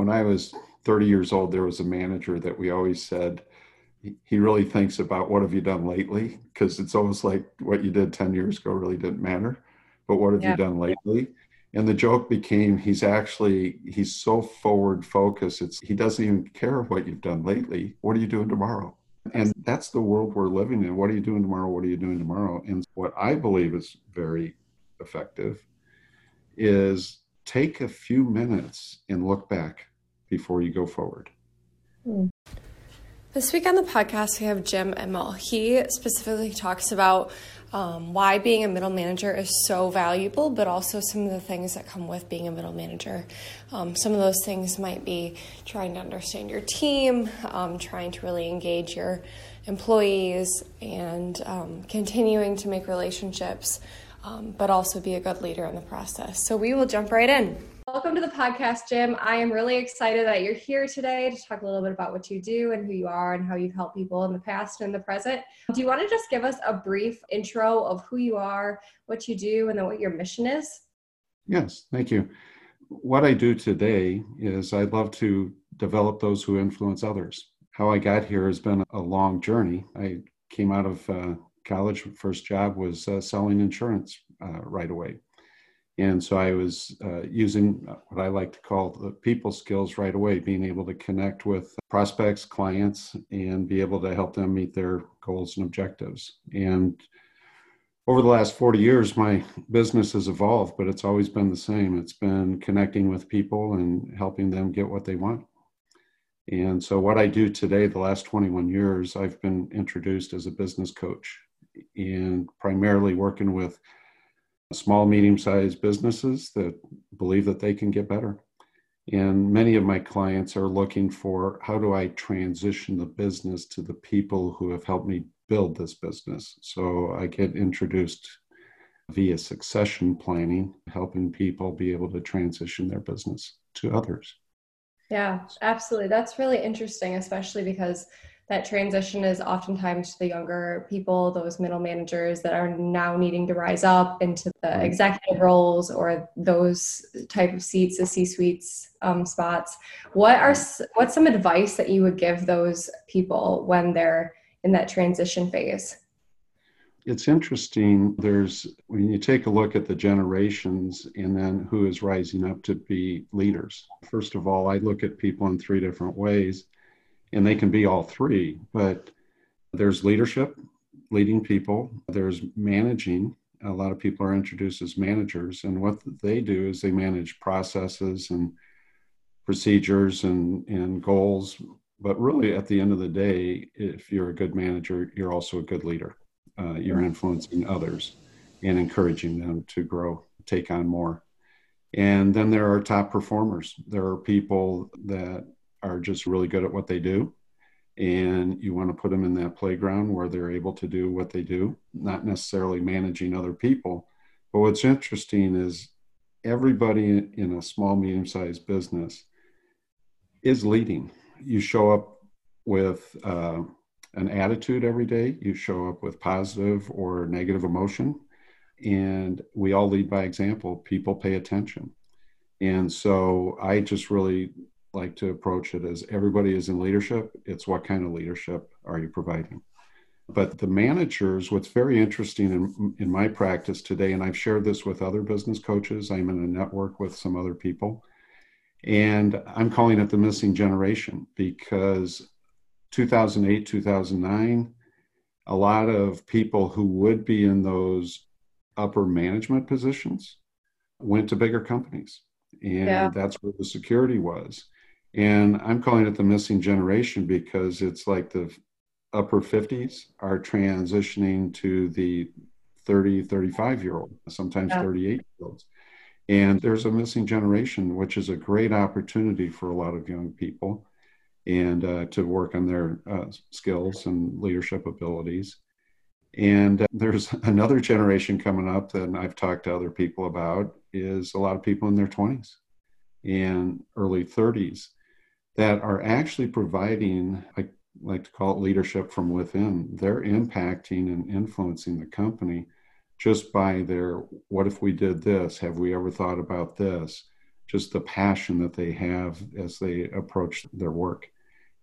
when I was 30 years old, there was a manager that we always said, he really thinks about what have you done lately? Because it's almost like what you did 10 years ago really didn't matter but what have yeah. you done lately? And the joke became he's actually he's so forward focused it's he doesn't even care what you've done lately what are you doing tomorrow? And that's the world we're living in what are you doing tomorrow what are you doing tomorrow? And what i believe is very effective is take a few minutes and look back before you go forward mm. This week on the podcast, we have Jim Immel. He specifically talks about um, why being a middle manager is so valuable, but also some of the things that come with being a middle manager. Um, some of those things might be trying to understand your team, um, trying to really engage your employees, and um, continuing to make relationships, um, but also be a good leader in the process. So we will jump right in. Welcome to the podcast, Jim. I am really excited that you're here today to talk a little bit about what you do and who you are and how you've helped people in the past and the present. Do you want to just give us a brief intro of who you are, what you do, and then what your mission is? Yes, thank you. What I do today is I love to develop those who influence others. How I got here has been a long journey. I came out of uh, college, first job was uh, selling insurance uh, right away and so I was uh, using what I like to call the people skills right away, being able to connect with prospects, clients, and be able to help them meet their goals and objectives. And over the last 40 years, my business has evolved, but it's always been the same. It's been connecting with people and helping them get what they want. And so, what I do today, the last 21 years, I've been introduced as a business coach and primarily working with small, medium sized businesses that believe that they can get better. And many of my clients are looking for how do I transition the business to the people who have helped me build this business. So I get introduced via succession planning, helping people be able to transition their business to others. Yeah, absolutely. That's really interesting, especially because that transition is oftentimes to the younger people, those middle managers that are now needing to rise up into the executive roles or those type of seats, the C-suites um, spots. What are what's some advice that you would give those people when they're in that transition phase? It's interesting. There's when you take a look at the generations and then who is rising up to be leaders. First of all, I look at people in three different ways and they can be all three but there's leadership leading people there's managing. A lot of people are introduced as managers and what they do is they manage processes and procedures and, and goals. But really at the end of the day if you're a good manager you're also a good leader. Uh, you're influencing others and encouraging them to grow take on more. And then there are top performers. There are people that are just really good at what they do. And you want to put them in that playground where they're able to do what they do not necessarily managing other people. But what's interesting is everybody in a small medium sized business is leading. You show up with uh, an attitude every day. You show up with positive or negative emotion. And we all lead by example. People pay attention. And so i just really like to approach it as everybody is in leadership. It's what kind of leadership are you providing? But the managers, what's very interesting in, in my practice today, and I've shared this with other business coaches, I'm in a network with some other people, and I'm calling it the missing generation because 2008, 2009, a lot of people who would be in those upper management positions went to bigger companies and yeah. that's where the security was and I'm calling it the missing generation because it's like the upper 50s are transitioning to the 30, 35 year old, sometimes yeah. 38 year olds. And there's a missing generation, which is a great opportunity for a lot of young people and uh, to work on their uh, skills and leadership abilities. And uh, there's another generation coming up that I've talked to other people about is a lot of people in their 20s and early 30s that are actually providing, I like to call it leadership from within. They're impacting and influencing the company just by their what if we did this? Have we ever thought about this? just the passion that they have as they approach their work.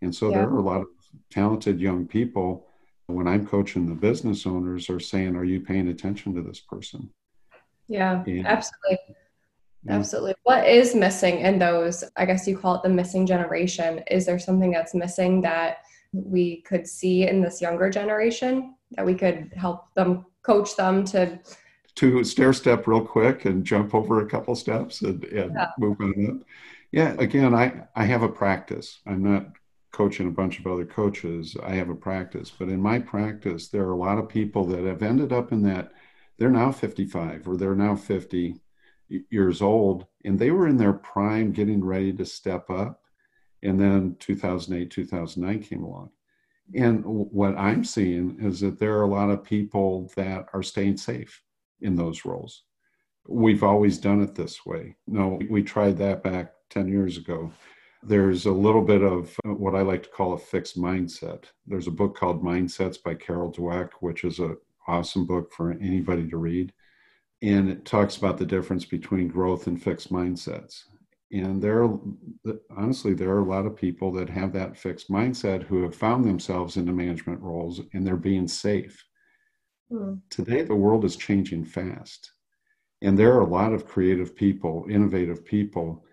And so Yeah. there are a lot of talented young people when I'm coaching the business owners are saying, Are you paying attention to this person? Yeah, Yeah. absolutely. Absolutely. What is missing in those, I guess you call it the missing generation? Is there something that's missing that we could see in this younger generation that we could help them coach them to? To stair step real quick and jump over a couple steps and, and Yeah. move on up. Yeah, again, I, I have a practice. I'm not coaching a bunch of other coaches. I have a practice. But in my practice, there are a lot of people that have ended up in that they're now 55 or they're now 50 years old and they were in their prime getting ready to step up. And then 2008 2009 came along. And what i'm seeing is that there are a lot of people that are staying safe in those roles. We've always done it this way. No we tried that back 10 years ago. There's a little bit of uh, what i like to call a fixed mindset. There's a book called mindsets by carol dweck which is an awesome book for anybody to read and it talks about the difference between growth and fixed mindsets. And there are honestly there are a lot of people that have that fixed mindset who have found themselves into management roles and they're being safe. Hmm. today the world is changing fast. And there are a lot of creative people innovative people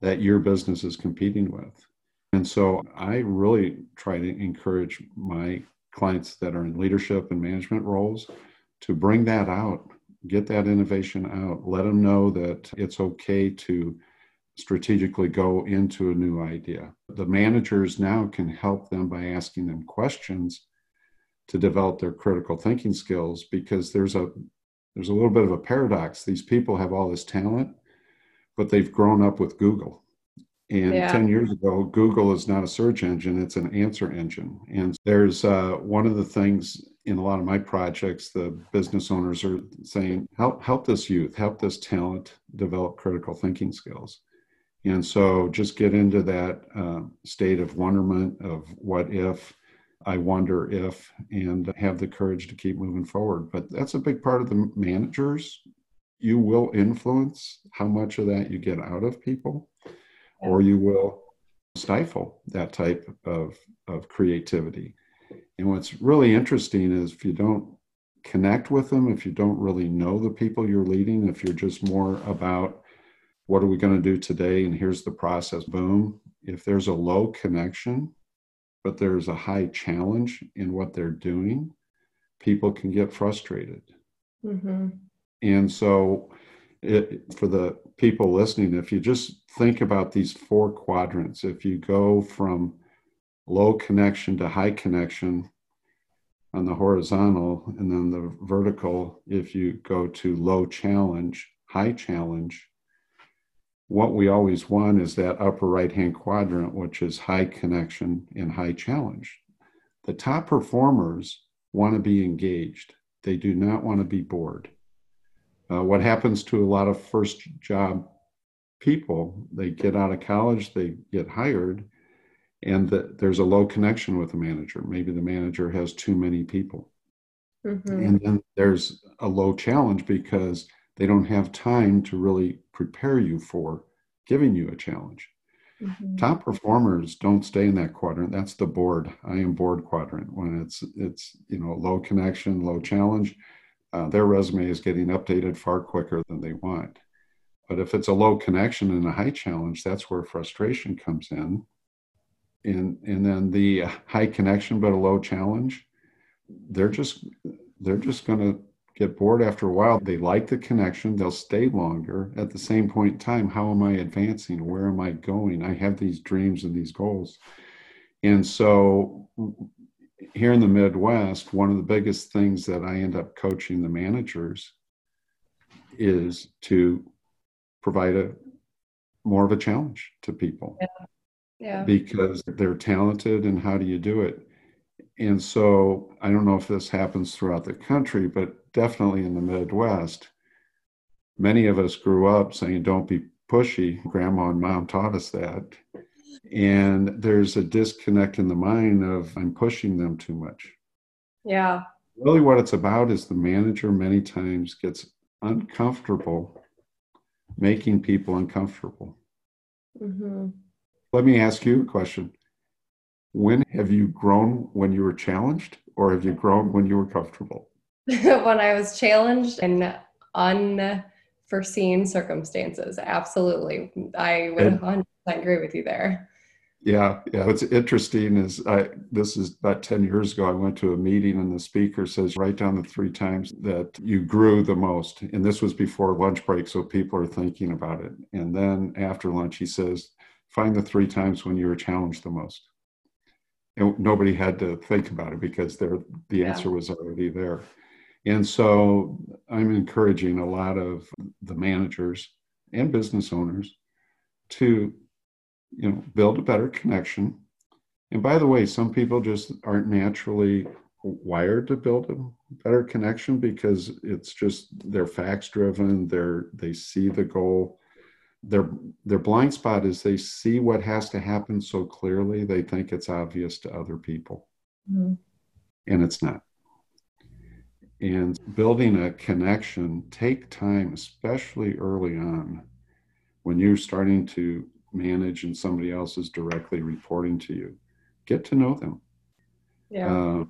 that your business is competing with. And so i really try to encourage my clients that are in leadership and management roles to bring that out get that innovation out let them know that it's okay to strategically go into a new idea. The managers now can help them by asking them questions to develop their critical thinking skills because there's a there's a little bit of a paradox. These people have all this talent but they've grown up with google. And Yeah. 10 years ago google is not a search engine it's an answer engine. And there's uh, one of the things in a lot of my projects the business owners are saying help help this youth help this talent develop critical thinking skills and so just get into that uh, state of wonderment of what if I wonder if, and have the courage to keep moving forward. But that's a big part of the managers. You will influence how much of that you get out of people, or you will stifle that type of, of creativity. And what's really interesting is if you don't connect with them, if you don't really know the people you're leading, if you're just more about what are we going to do today and here's the process, boom. If there's a low connection, but there's a high challenge in what they're doing, people can get frustrated. Mm-hmm. And so, it, for the people listening, if you just think about these four quadrants, if you go from low connection to high connection on the horizontal, and then the vertical, if you go to low challenge, high challenge, what we always want is that upper right hand quadrant, which is high connection and high challenge. The top performers want to be engaged, they do not want to be bored. Uh, what happens to a lot of first job people, they get out of college, they get hired, and the, there's a low connection with the manager. Maybe the manager has too many people. Mm-hmm. And then there's a low challenge because they don't have time to really prepare you for giving you a challenge. Mm-hmm. Top performers don't stay in that quadrant. That's the bored. I am bored quadrant. When it's it's you know low connection, low challenge, uh, their resume is getting updated far quicker than they want. But if it's a low connection and a high challenge, that's where frustration comes in. And and then the high connection but a low challenge, they're just they're just going to get bored after a while. They like the connection, they'll stay longer. At the same point in time, how am I advancing? Where am I going? I have these dreams and these goals. And so here in the Midwest, one of the biggest things that I end up coaching the managers is to provide a more of a challenge to people Yeah. Because they're talented and how do you do it and so i don't know if this happens throughout the country but definitely in the midwest many of us grew up saying don't be pushy grandma and mom taught us that and there's a disconnect in the mind of i'm pushing them too much Yeah. really what it's about is the manager many times gets uncomfortable making people uncomfortable. Mm-hmm. Let me ask you a question. When have you grown when you were challenged, or have you grown when you were comfortable? when I was challenged in unforeseen circumstances, absolutely. I would 100% agree with you there. Yeah, yeah. What's interesting is I this is about 10 years ago. I went to a meeting and the speaker says, write down the three times that you grew the most. And this was before lunch break, so people are thinking about it. And then after lunch, he says, find the three times when you were challenged the most. And nobody had to think about it because there the answer yeah. was already there. And so I'm encouraging a lot of the managers and business owners to you know build a better connection and by the way some people just aren't naturally wired to build a better connection because it's just they're facts driven they're they see the goal their their blind spot is they see what has to happen so clearly they think it's obvious to other people mm-hmm. and it's not and building a connection take time especially early on when you're starting to manage and somebody else is directly reporting to you. Get to know them. Yeah. Uh,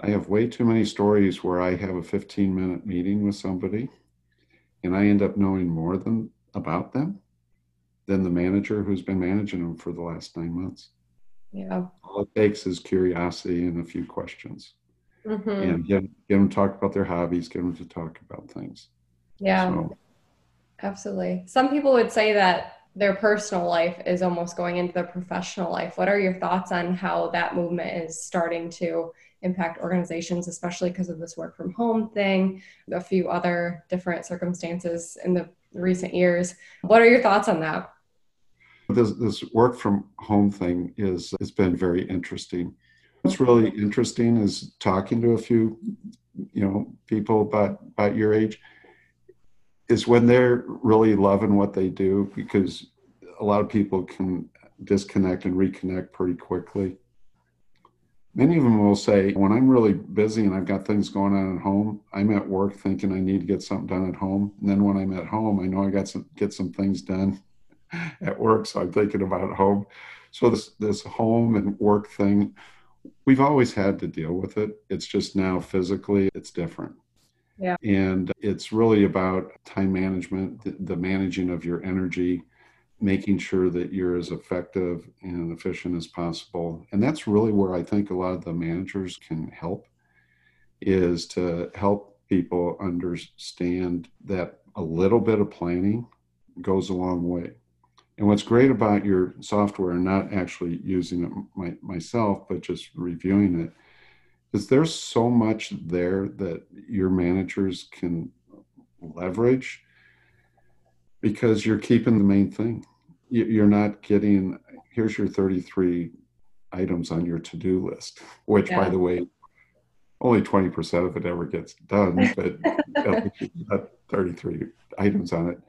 I have way too many stories where I have a 15 minute meeting with somebody and I end up knowing more than about them than the manager who's been managing them for the last nine months. Yeah. All it takes is curiosity and a few questions. Mm-hmm. And get, get them to talk about their hobbies, get them to talk about things. Yeah. So, Absolutely. Some people would say that their personal life is almost going into their professional life. What are your thoughts on how that movement is starting to impact organizations, especially because of this work from home thing, a few other different circumstances in the recent years? What are your thoughts on that? This, this work from home thing is has been very interesting. What's really interesting is talking to a few, you know, people about about your age is when they're really loving what they do because a lot of people can disconnect and reconnect pretty quickly. Many of them will say, when I'm really busy and I've got things going on at home, I'm at work thinking I need to get something done at home. And then when I'm at home, I know I got some get some things done at work, so I'm thinking about home. So this this home and work thing, we've always had to deal with it. It's just now physically it's different. Yeah. And it's really about time management, the, the managing of your energy, making sure that you're as effective and efficient as possible. And that's really where I think a lot of the managers can help is to help people understand that a little bit of planning goes a long way. And what's great about your software, not actually using it my, myself, but just reviewing it, is there's so much there that your managers can leverage because you're keeping the main thing. You're not getting, here's your 33 items on your to do list, which, yeah. by the way, only 20% of it ever gets done, but 33 items on it.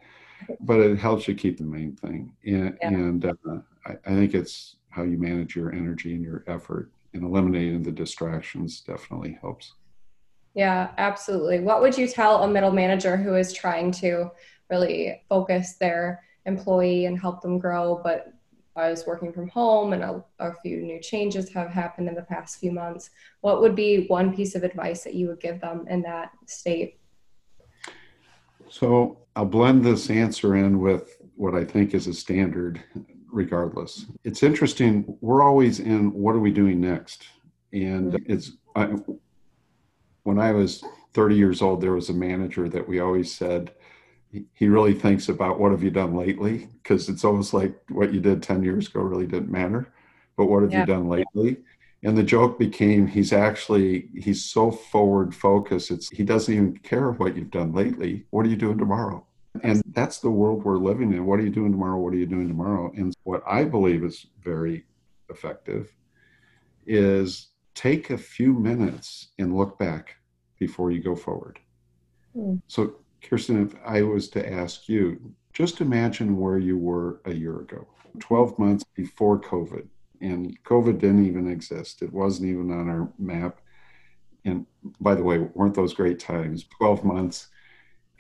But it helps you keep the main thing. And, yeah. and uh, I, I think it's how you manage your energy and your effort and eliminating the distractions definitely helps. Yeah, absolutely. What would you tell a middle manager who is trying to really focus their employee and help them grow, but I was working from home and a, a, few new changes have happened in the past few months. What would be one piece of advice that you would give them in that state? So I'll blend this answer in with what I think is a standard regardless. It's interesting. We're always in what are we doing next? And it's I, when I was 30 years old, there was a manager that we always said he really thinks about what have you done lately because it's almost like what you did 10 years ago really didn't matter but what have yeah. you done lately and the joke became he's actually he's so forward focused it's he doesn't even care what you've done lately what are you doing tomorrow and that's the world we're living in. What are you doing tomorrow? What are you doing tomorrow? And what I believe is very effective is take a few minutes and look back before you go forward. Mm. So, Keerstyn, if I was to ask you, just imagine where you were a year ago, 12 months before COVID. And COVID didn't even exist, it wasn't even on our map. And by the way, weren't those great times? 12 months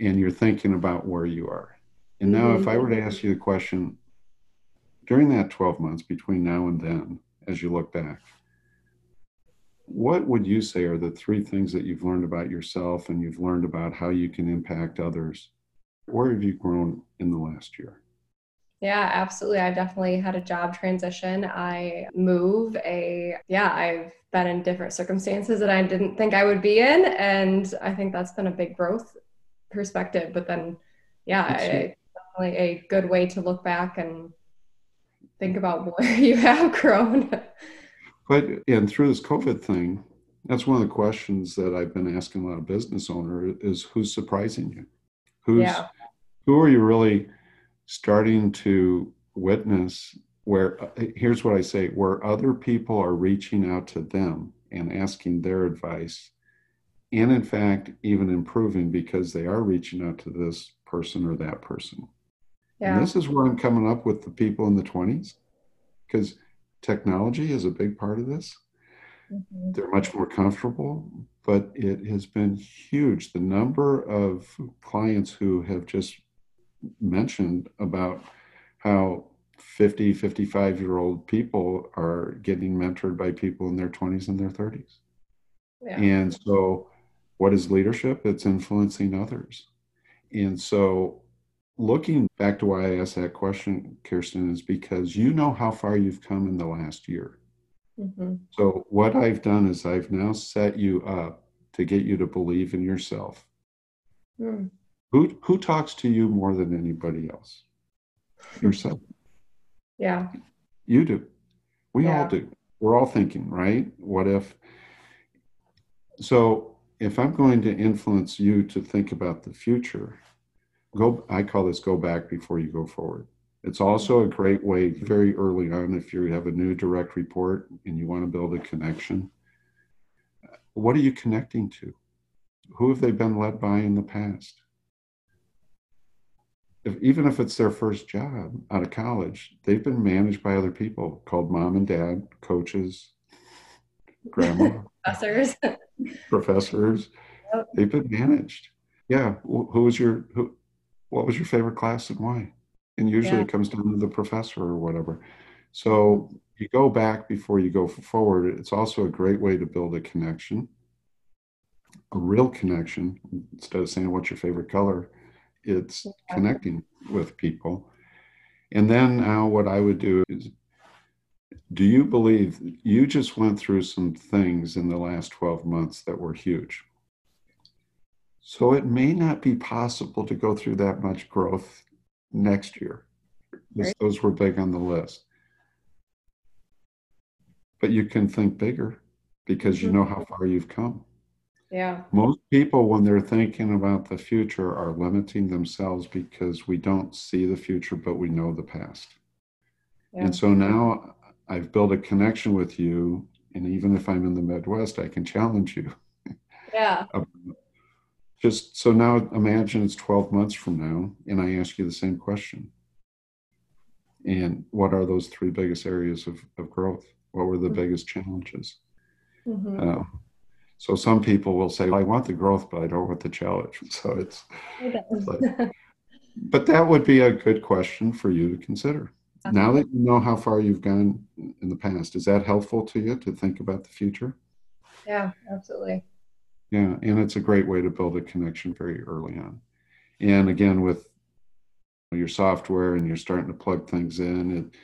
and you're thinking about where you are. And now, mm-hmm. if I were to ask you the question during that 12 months between now and then, as you look back, what would you say are the three things that you've learned about yourself and you've learned about how you can impact others? Where have you grown in the last year? Yeah, absolutely. I've definitely had a job transition. I move a, yeah, I've been in different circumstances that I didn't think I would be in. And I think that's been a big growth perspective. But then, yeah, I, definitely a good way to look back and think about where you have grown. But, and through this COVID thing, that's one of the questions that I've been asking a lot of business owners is who's surprising you? Who's, yeah. who are you really starting to witness where here's what I say where other people are reaching out to them and asking their advice and in fact even improving because they are reaching out to this person or that person. Yeah. And this is where I'm coming up with the people in the 20s because technology is a big part of this. Mm-hmm. They're much more comfortable, but it has been huge. The number of clients who have just mentioned about how 50, 55 year old people are getting mentored by people in their 20s and their 30s. Yeah. And so, what is leadership? It's influencing others. And so, looking back to why I asked that question, Keerstyn, is because you know how far you've come in the last year. Mm-hmm. So, what I've done is I've now set you up to get you to believe in yourself. Mm. Who who talks to you more than anybody else? Yourself. Yeah. You do. We yeah. all do. We're all thinking, right? What if? So if I'm going to influence you to think about the future, go. I call this go back before you go forward. It's also a great way very early on if you have a new direct report and you want to build a connection. What are you connecting to? Who have they been led by in the past? if, even if it's their first job out of college, they've been managed by other people called mom and dad, coaches, grandma, professors, professors. Yep. They've been managed. Yeah. Who was your who? What was your favorite class and why? And usually yeah. it comes down to the professor or whatever. So you go back before you go forward. It's also a great way to build a connection, a real connection, instead of saying what's your favorite color it's connecting with people. And then now, what I would do is do you believe you just went through some things in the last 12 months that were huge? So it may not be possible to go through that much growth next year. Right. Those were big on the list. But you can think bigger because you know how mm-hmm. far you've come. Yeah. Most people, when they're thinking about the future, are limiting themselves because we don't see the future, but we know the past. Yeah. And so now I've built a connection with you. And even if I'm in the Midwest, I can challenge you. Yeah. Just so now imagine it's 12 months from now, and I ask you the same question. And what are those three biggest areas of, of growth? What were the mm-hmm. biggest challenges? Mm-hmm. Uh, so some people will say, I want the growth, but I don't want the challenge. So it's, but, but that would be a good question for you to consider. Now that you know how far you've gone in the past, is that helpful to you to think about the future? Yeah, absolutely. Yeah, and it's a great way to build a connection very early on. And again, with your software and you're starting to plug things in, it,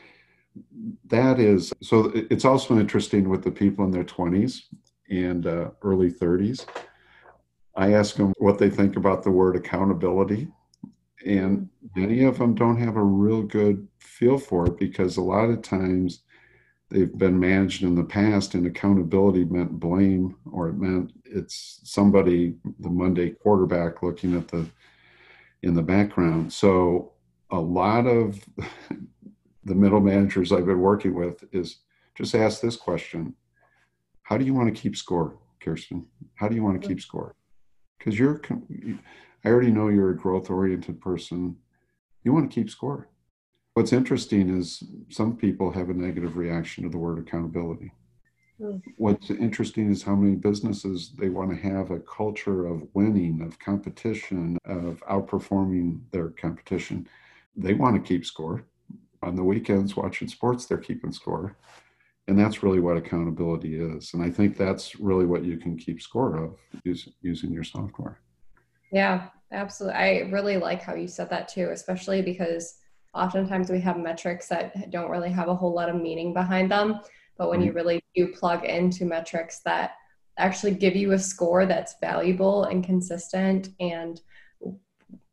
that is so it's also interesting with the people in their 20s and uh, early 30s. I ask them what they think about the word accountability. And many of them don't have a real good feel for it because a lot of times they've been managed in the past and accountability meant blame or it meant it's somebody, the Monday quarterback looking at the in the background. So a lot of the middle managers I've been working with is just ask this question how do you want to keep score, Keerstyn? How do you want to keep score? Because you're, I already know you're a growth oriented person. You want to keep score. What's interesting is some people have a negative reaction to the word accountability. Mm. What's interesting is how many businesses they want to have a culture of winning, of competition, of outperforming their competition. they want to keep score. On the weekends, watching sports, they're keeping score. And that's really what accountability is. And I think that's really what you can keep score of using your software. Yeah, absolutely. I really like how you said that too, especially because oftentimes we have metrics that don't really have a whole lot of meaning behind them. But when mm-hmm. you really do plug into metrics that actually give you a score that's valuable and consistent and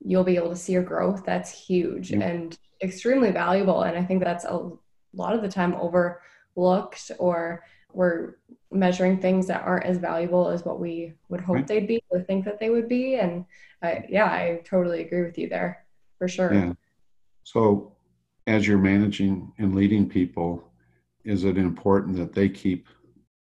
you'll be able to see your growth that's huge mm-hmm. and extremely valuable and i think that's a lot of the time overlooked or we're measuring things that aren't as valuable as what we would hope right. they'd be or think that they would be and I, yeah i totally agree with you there for sure yeah so as you're managing and leading people is it important that they keep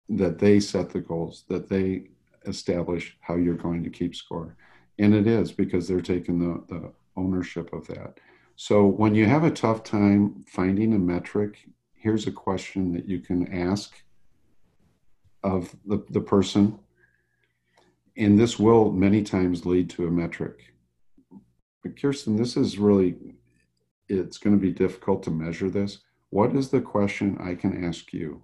that they set the goals, that they establish how you're going to keep score. And it is because they're taking the, the ownership of that. So when you have a tough time finding a metric, here's a question that you can ask of the, the person. And this will many times lead to a metric. But Keerstyn, this is really, it's going to be difficult to measure this. What is the question I can ask you?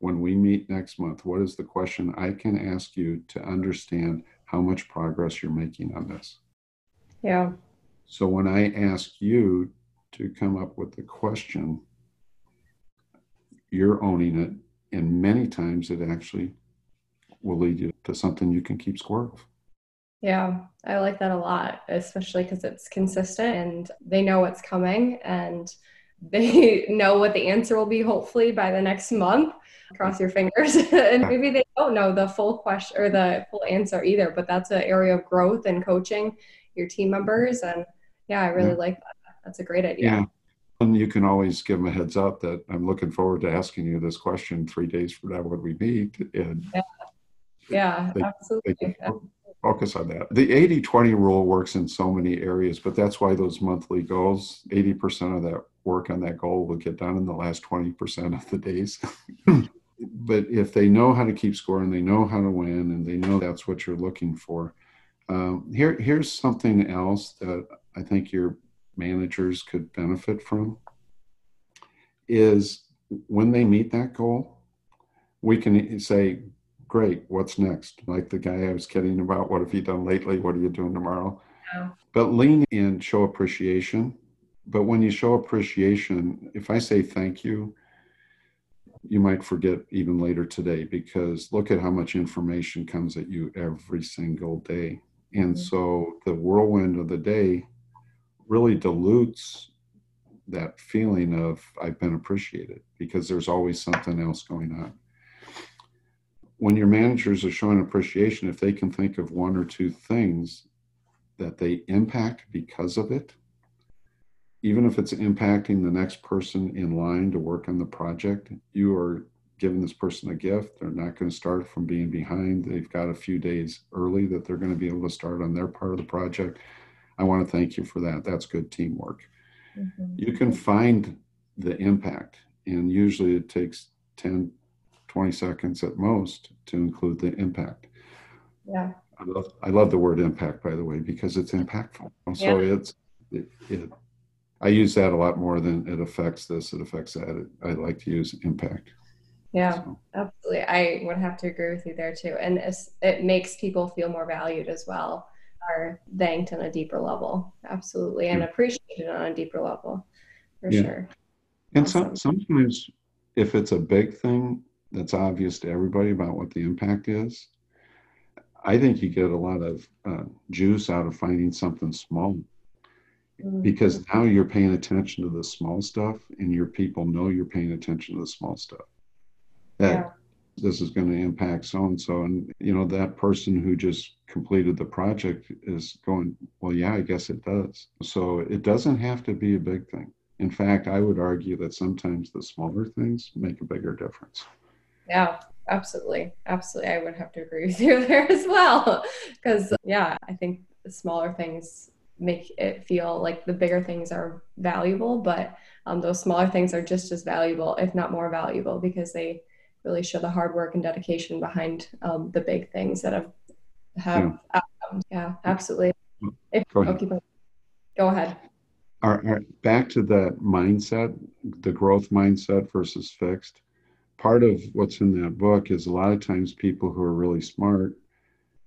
when we meet next month, what is the question I can ask you to understand how much progress you're making on this? Yeah. So when I ask you to come up with the question, you're owning it. And many times it actually will lead you to something you can keep score of. Yeah, I like that a lot, especially because it's consistent and they know what's coming and they know what the answer will be, hopefully, by the next month. Cross your fingers. And maybe they don't know the full question or the full answer either but that's an area of growth and coaching your team members. And yeah i really yeah. like that. That's a great idea. Yeah and you can always give them a heads up that i'm looking forward to asking you this question three days from now when we meet and yeah, yeah they, absolutely. they focus on that. The 80-20 rule works in so many areas but that's why those monthly goals 80% of that work on that goal will get done in the last 20% of the days. But if they know how to keep score and they know how to win and they know that's what you're looking for, um, here here's something else that I think your managers could benefit from is when they meet that goal, we can say, "Great, what's next?" Like the guy I was kidding about, "What have you done lately? What are you doing tomorrow?" Yeah. But lean in, show appreciation. But when you show appreciation, if I say thank you, you might forget even later today because look at how much information comes at you every single day. And mm-hmm. so the whirlwind of the day really dilutes that feeling of I've been appreciated because there's always something else going on. When your managers are showing appreciation, if they can think of one or two things that they impact because of it, even if it's impacting the next person in line to work on the project, you are giving this person a gift. They're not going to start from being behind. They've got a few days early that they're going to be able to start on their part of the project. I want to thank you for that. That's good teamwork. Mm-hmm. You can find the impact, and usually it takes 10, 20 seconds at most to include the impact. Yeah. I love, I love the word impact, by the way, because it's impactful. So yeah. it's, it, it I use that a lot more than it affects this, it affects that. I like to use impact. Yeah, so. absolutely. I would have to agree with you there too. And it makes people feel more valued as well, are thanked on a deeper level. Absolutely. And yeah. appreciated on a deeper level for yeah. sure. And awesome. sometimes if it's a big thing that's obvious to everybody about what the impact is, I think you get a lot of uh, juice out of finding something small Mm-hmm. because now you're paying attention to the small stuff and your people know you're paying attention to the small stuff that yeah. This is going to impact so and so. And you know that person who just completed the project is going well yeah i guess it does. So it doesn't have to be a big thing. In fact i would argue that sometimes the smaller things make a bigger difference. Yeah absolutely. Absolutely i would have to agree with you there as well. Because yeah i think the smaller things make it feel like the bigger things are valuable, but um, those smaller things are just as valuable, if not more valuable, because they really show the hard work and dedication behind um, the big things that have have yeah, outcomes. yeah absolutely. If, go ahead. go ahead. Back to that mindset, the growth mindset versus fixed. Part of what's in that book is a lot of times people who are really smart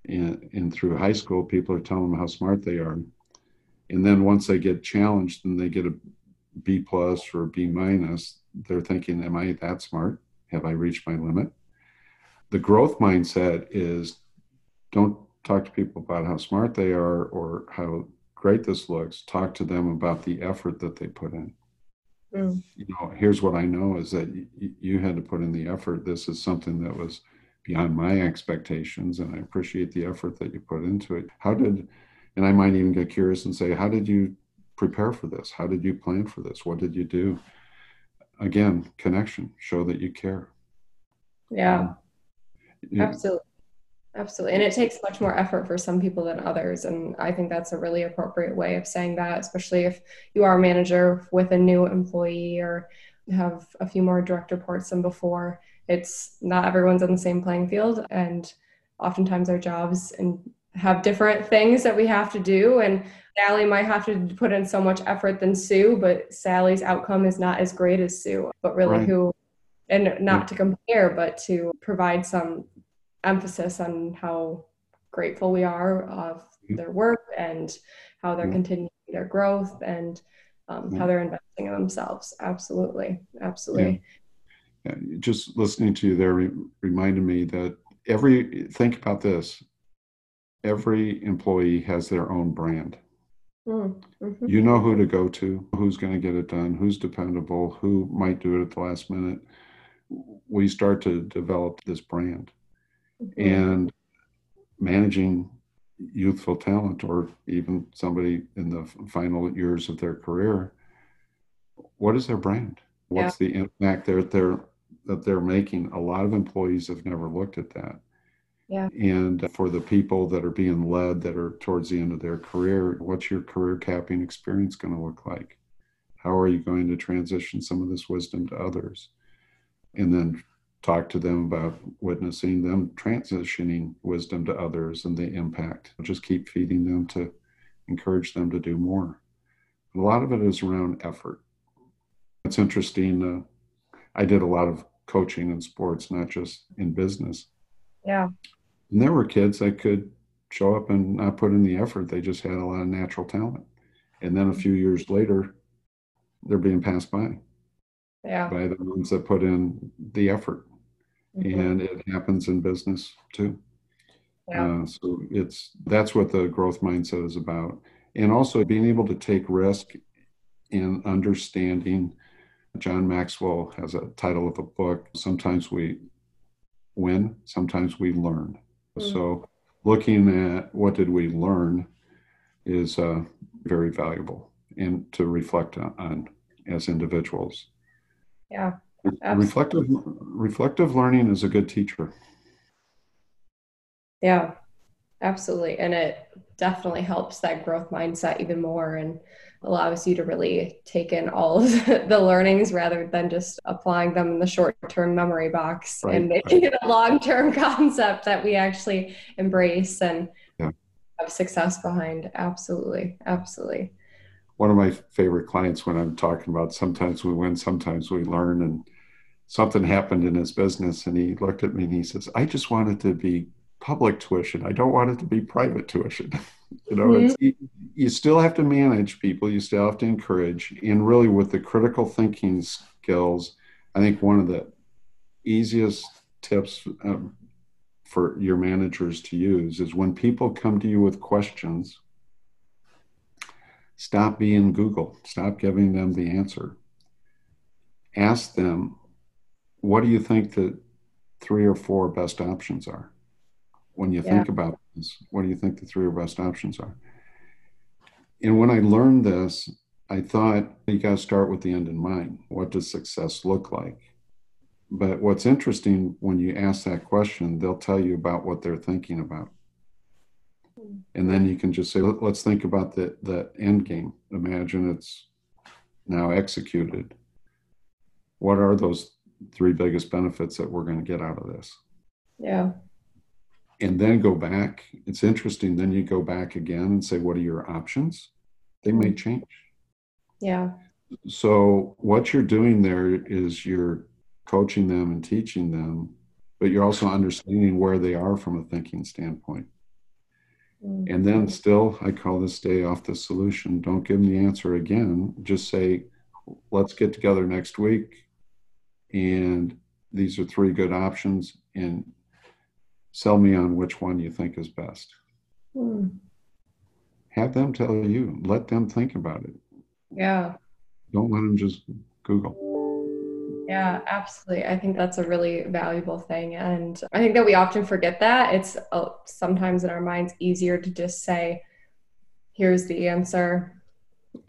and, and through high school, people are telling them how smart they are. And then once they get challenged and they get a B plus or a B minus, they're thinking, Am I that smart? Have I reached my limit? The growth mindset is don't talk to people about how smart they are or how great this looks. Talk to them about the effort that they put in. Mm. You know, here's what I know is that y- you had to put in the effort. This is something that was beyond my expectations, and I appreciate the effort that you put into it. How did, and I might even get curious and say, how did you prepare for this? How did you plan for this? What did you do? Again, connection, show that you care. Yeah, um, absolutely. Absolutely. And it takes much more effort for some people than others. And I think that's a really appropriate way of saying that, especially if you are a manager with a new employee or have a few more direct reports than before. It's not everyone's on the same playing field. And oftentimes our jobs and have different things that we have to do. And Sally might have to put in so much effort than Sue, but Sally's outcome is not as great as Sue. But really, right. who, and not to compare, but to provide some emphasis on how grateful we are of mm-hmm. their work and how they're continuing their growth and um, how they're investing in themselves. Absolutely. Absolutely. Yeah. Just listening to you there re- reminded me that every, think about this every employee has their own brand. Mm-hmm. You know who to go to, who's going to get it done, who's dependable, who might do it at the last minute. We start to develop this brand. Mm-hmm. And managing youthful talent or even somebody in the final years of their career, what is their brand? What's yeah. the impact that they're, that they're making? A lot of employees have never looked at that. Yeah. And for the people that are being led that are towards the end of their career, what's your career capping experience going to look like? How are you going to transition some of this wisdom to others? And then talk to them about witnessing them transitioning wisdom to others and the impact. Just keep feeding them to encourage them to do more. A lot of it is around effort. It's interesting. Uh, I did a lot of coaching in sports, not just in business. Yeah. And there were kids that could show up and not put in the effort. They just had a lot of natural talent. And then a few years later, they're being passed by. Yeah. By the ones that put in the effort. Mm-hmm. And it happens in business too. Yeah. Uh, so it's that's what the growth mindset is about. And also being able to take risk and understanding. John Maxwell has a title of a book. Sometimes we win, sometimes we learn. Mm. So looking at what did we learn is uh, very valuable and to reflect on as individuals. Yeah. Absolutely. Reflective reflective learning is a good teacher. Yeah, absolutely. And it definitely helps that growth mindset even more and allows you to really take in all of the learnings rather than just applying them in the short term memory box right, and making right. it a long term concept that we actually embrace and yeah. have success behind. Absolutely. Absolutely. One of my favorite clients when I'm talking about sometimes we win, sometimes we learn, and something happened in his business, and he looked at me and he says, I just wanted to be public tuition. I don't want it to be private tuition. you know, mm-hmm. you, you still have to manage people, you still have to encourage, and really with the critical thinking skills, I think one of the easiest tips um, for your managers to use is when people come to you with questions, stop being Google, stop giving them the answer. Ask them, what do you think the three or four best options are? when you yeah. think about this what do you think the three or best options are? And when i learned this i thought you got to start with the end in mind. What does success look like? But what's interesting when you ask that question they'll tell you about what they're thinking about. And then you can just say let's think about the, the end game. Imagine it's now executed. What are those three biggest benefits that we're going to get out of this? Yeah and then go back. It's interesting. Then you go back again and say, what are your options? They may change. Yeah. So what you're doing there is you're coaching them and teaching them, but you're also understanding where they are from a thinking standpoint. Mm-hmm. And then still, I call this day off the solution. Don't give them the answer again. Just say, let's get together next week. And these are three good options. And sell me on which one you think is best. Mm. Have them tell you, let them think about it. Yeah. Don't let them just Google. Yeah, absolutely. I think that's a really valuable thing. And I think that we often forget that. It's uh, sometimes in our minds easier to just say, here's the answer.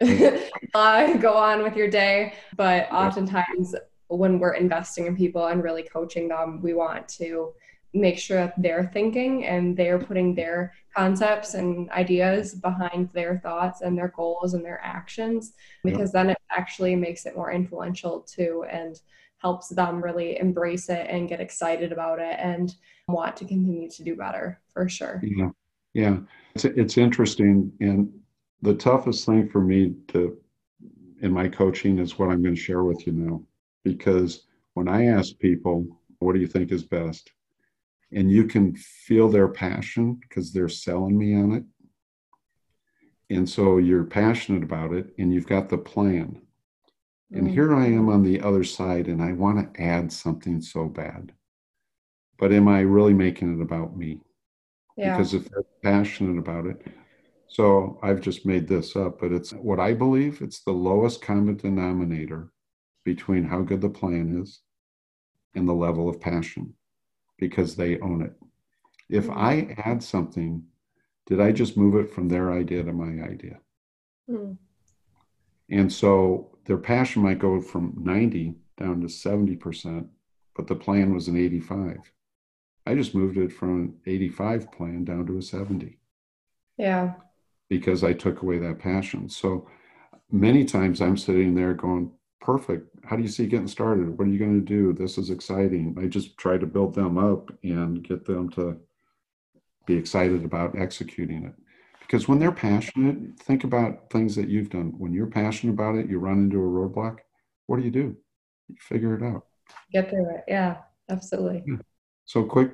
uh, go on with your day. But oftentimes, when we're investing in people and really coaching them, we want to make sure that they're thinking and they're putting their concepts and ideas behind their thoughts and their goals and their actions because then it actually makes it more influential too and helps them really embrace it and get excited about it and want to continue to do better for sure. Yeah. Yeah. It's, it's interesting and the toughest thing for me to in my coaching is what i'm going to share with you now because when i ask people what do you think is best and you can feel their passion because they're selling me on it. And so you're passionate about it and you've got the plan. And mm. here I am on the other side and I want to add something so bad. But am I really making it about me? Yeah. Because if they're passionate about it, so I've just made this up, but it's what I believe it's the lowest common denominator between how good the plan is and the level of passion because they own it. If mm-hmm. I add something, did I just move it from their idea to my idea? Mm. And so their passion might go from 90 down to 70%, but the plan was an 85. I just moved it from an 85 plan down to a 70. Yeah. Because I took away that passion. So many times I'm sitting there going, perfect. How do you see getting started? What are you going to do? This is exciting. I just try to build them up and get them to be excited about executing it. Because when they're passionate, think about things that you've done. When you're passionate about it, you run into a roadblock. What do you do? You figure it out. Get through it. Yeah, absolutely. Yeah. So quit,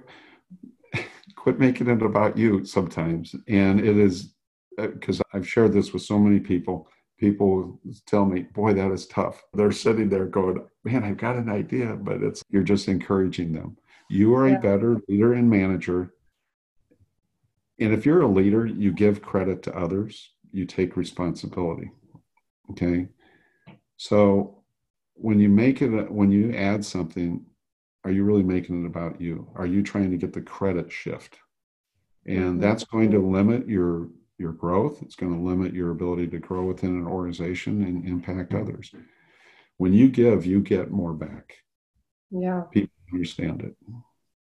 quit making it about you sometimes. And it is because uh, I've shared this with so many people people tell me, boy, that is tough. They're sitting there going, man, I've got an idea, but it's, you're just encouraging them. You are yeah. a better leader and manager. And if you're a leader, you give credit to others, you take responsibility. Okay. So when you make it, when you add something, are you really making it about you? Are you trying to get the credit shift? And mm-hmm. that's going to limit your your growth. It's going to limit your ability to grow within an organization and impact mm-hmm. others. When you give, you get more back. Yeah. People understand it.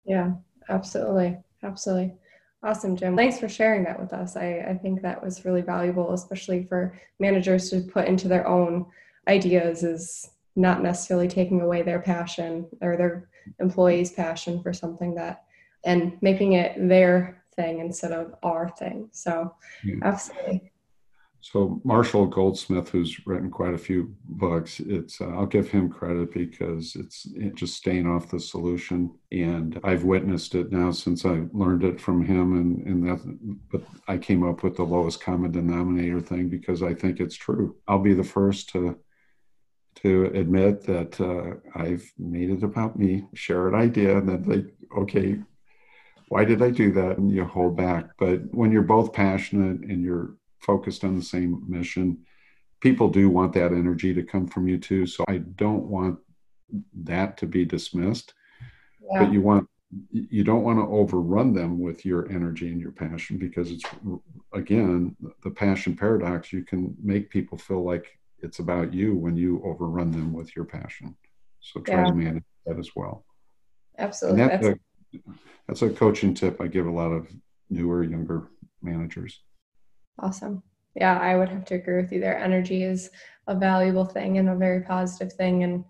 Yeah, absolutely. Absolutely. Awesome, Jim. Thanks for sharing that with us. I, I think that was really valuable, especially for managers to put into their own ideas is not necessarily taking away their passion or their employees' passion for something that and making it their thing instead of our thing. So, yeah. absolutely. So Marshall Goldsmith, who's written quite a few books, it's uh, I'll give him credit because it's it just staying off the solution, and I've witnessed it now since I learned it from him, and and that. But I came up with the lowest common denominator thing because I think it's true. I'll be the first to to admit that uh, I've made it about me, share an idea, and then like, okay, why did I do that? And you hold back. But when you're both passionate and you're focused on the same mission, people do want that energy to come from you too. So I don't want that to be dismissed. Yeah. But you want you don't want to overrun them with your energy and your passion because it's again the passion paradox you can make people feel like it's about you when you overrun them with your passion so try yeah. to manage that as well absolutely that's, a coaching tip I give a lot of newer, younger managers. Awesome. Yeah, I would have to agree with you there. Energy is a valuable thing and a very positive thing and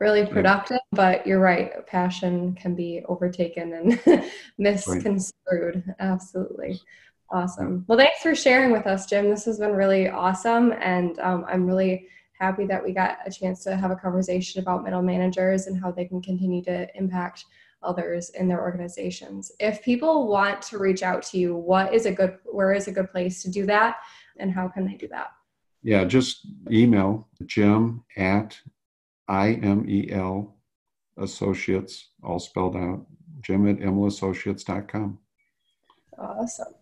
really productive, yeah. but you're right. Passion can be overtaken and misconstrued. Right. Absolutely. Awesome. Well, thanks for sharing with us, Jim. This has been really awesome. And um, I'm really happy that we got a chance to have a conversation about middle managers and how they can continue to impact others in their organizations. If people want to reach out to you, what is a good where is a good place to do that and how can they do that? Yeah, just email Jim at Immel Associates, all spelled out, Jim at immelassociates.com. Awesome.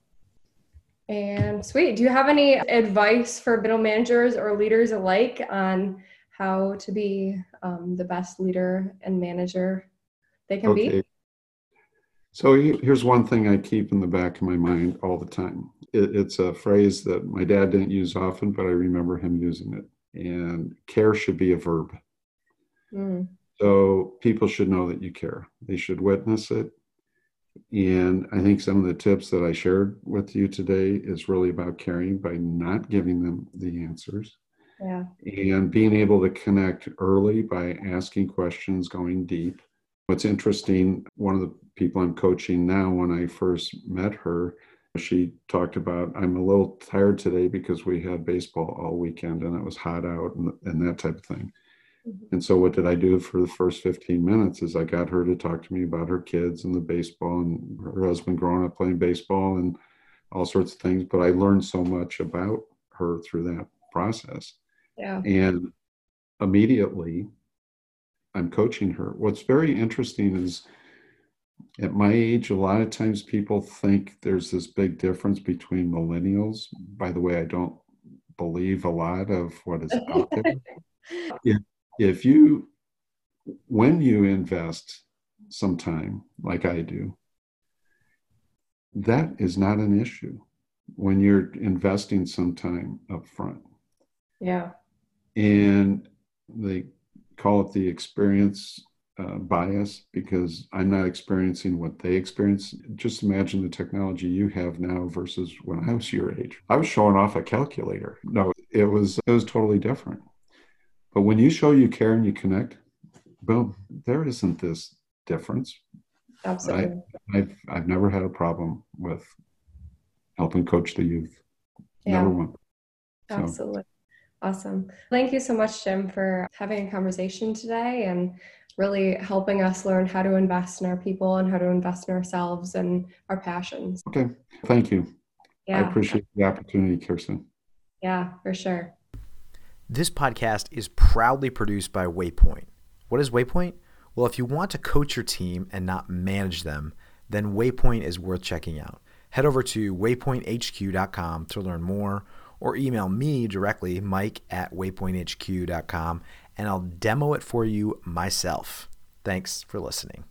And sweet. Do you have any advice for middle managers or leaders alike on how to be um, the best leader and manager they can okay. be? So here's one thing I keep in the back of my mind all the time. It, it's a phrase that my dad didn't use often, but I remember him using it. And care should be a verb. Mm. So people should know that you care. They should witness it. And I think some of the tips that I shared with you today is really about caring by not giving them the answers. Yeah. And being able to connect early by asking questions, going deep. What's interesting, one of the people I'm coaching now, when I first met her, she talked about, I'm a little tired today because we had baseball all weekend and it was hot out and, and that type of thing. Mm-hmm. And so, what did I do for the first 15 minutes? Is I got her to talk to me about her kids and the baseball and her husband growing up playing baseball and all sorts of things. But I learned so much about her through that process. Yeah. And immediately, I'm coaching her. What's very interesting is at my age, a lot of times people think there's this big difference between millennials. By the way, I don't believe a lot of what is out there. yeah, if you when you invest some time like i do that is not an issue when you're investing some time up front yeah and they call it the experience uh, bias because i'm not experiencing what they experience just imagine the technology you have now versus when i was your age i was showing off a calculator no it was it was totally different but when you show you care and you connect, boom, there isn't this difference. Absolutely. I, have I've never had a problem with helping coach the youth. Yeah. Never one. So. Absolutely. Awesome. Thank you so much, Jim, for having a conversation today and really helping us learn how to invest in our people and how to invest in ourselves and our passions. Okay. Thank you. Yeah. I appreciate the opportunity, Keerstyn. Yeah, for sure. This podcast is proudly produced by Waypoint. What is Waypoint? Well, if you want to coach your team and not manage them, then Waypoint is worth checking out. Head over to waypointhq.com to learn more or email me directly, mike at waypointhq.com, and I'll demo it for you myself. Thanks for listening.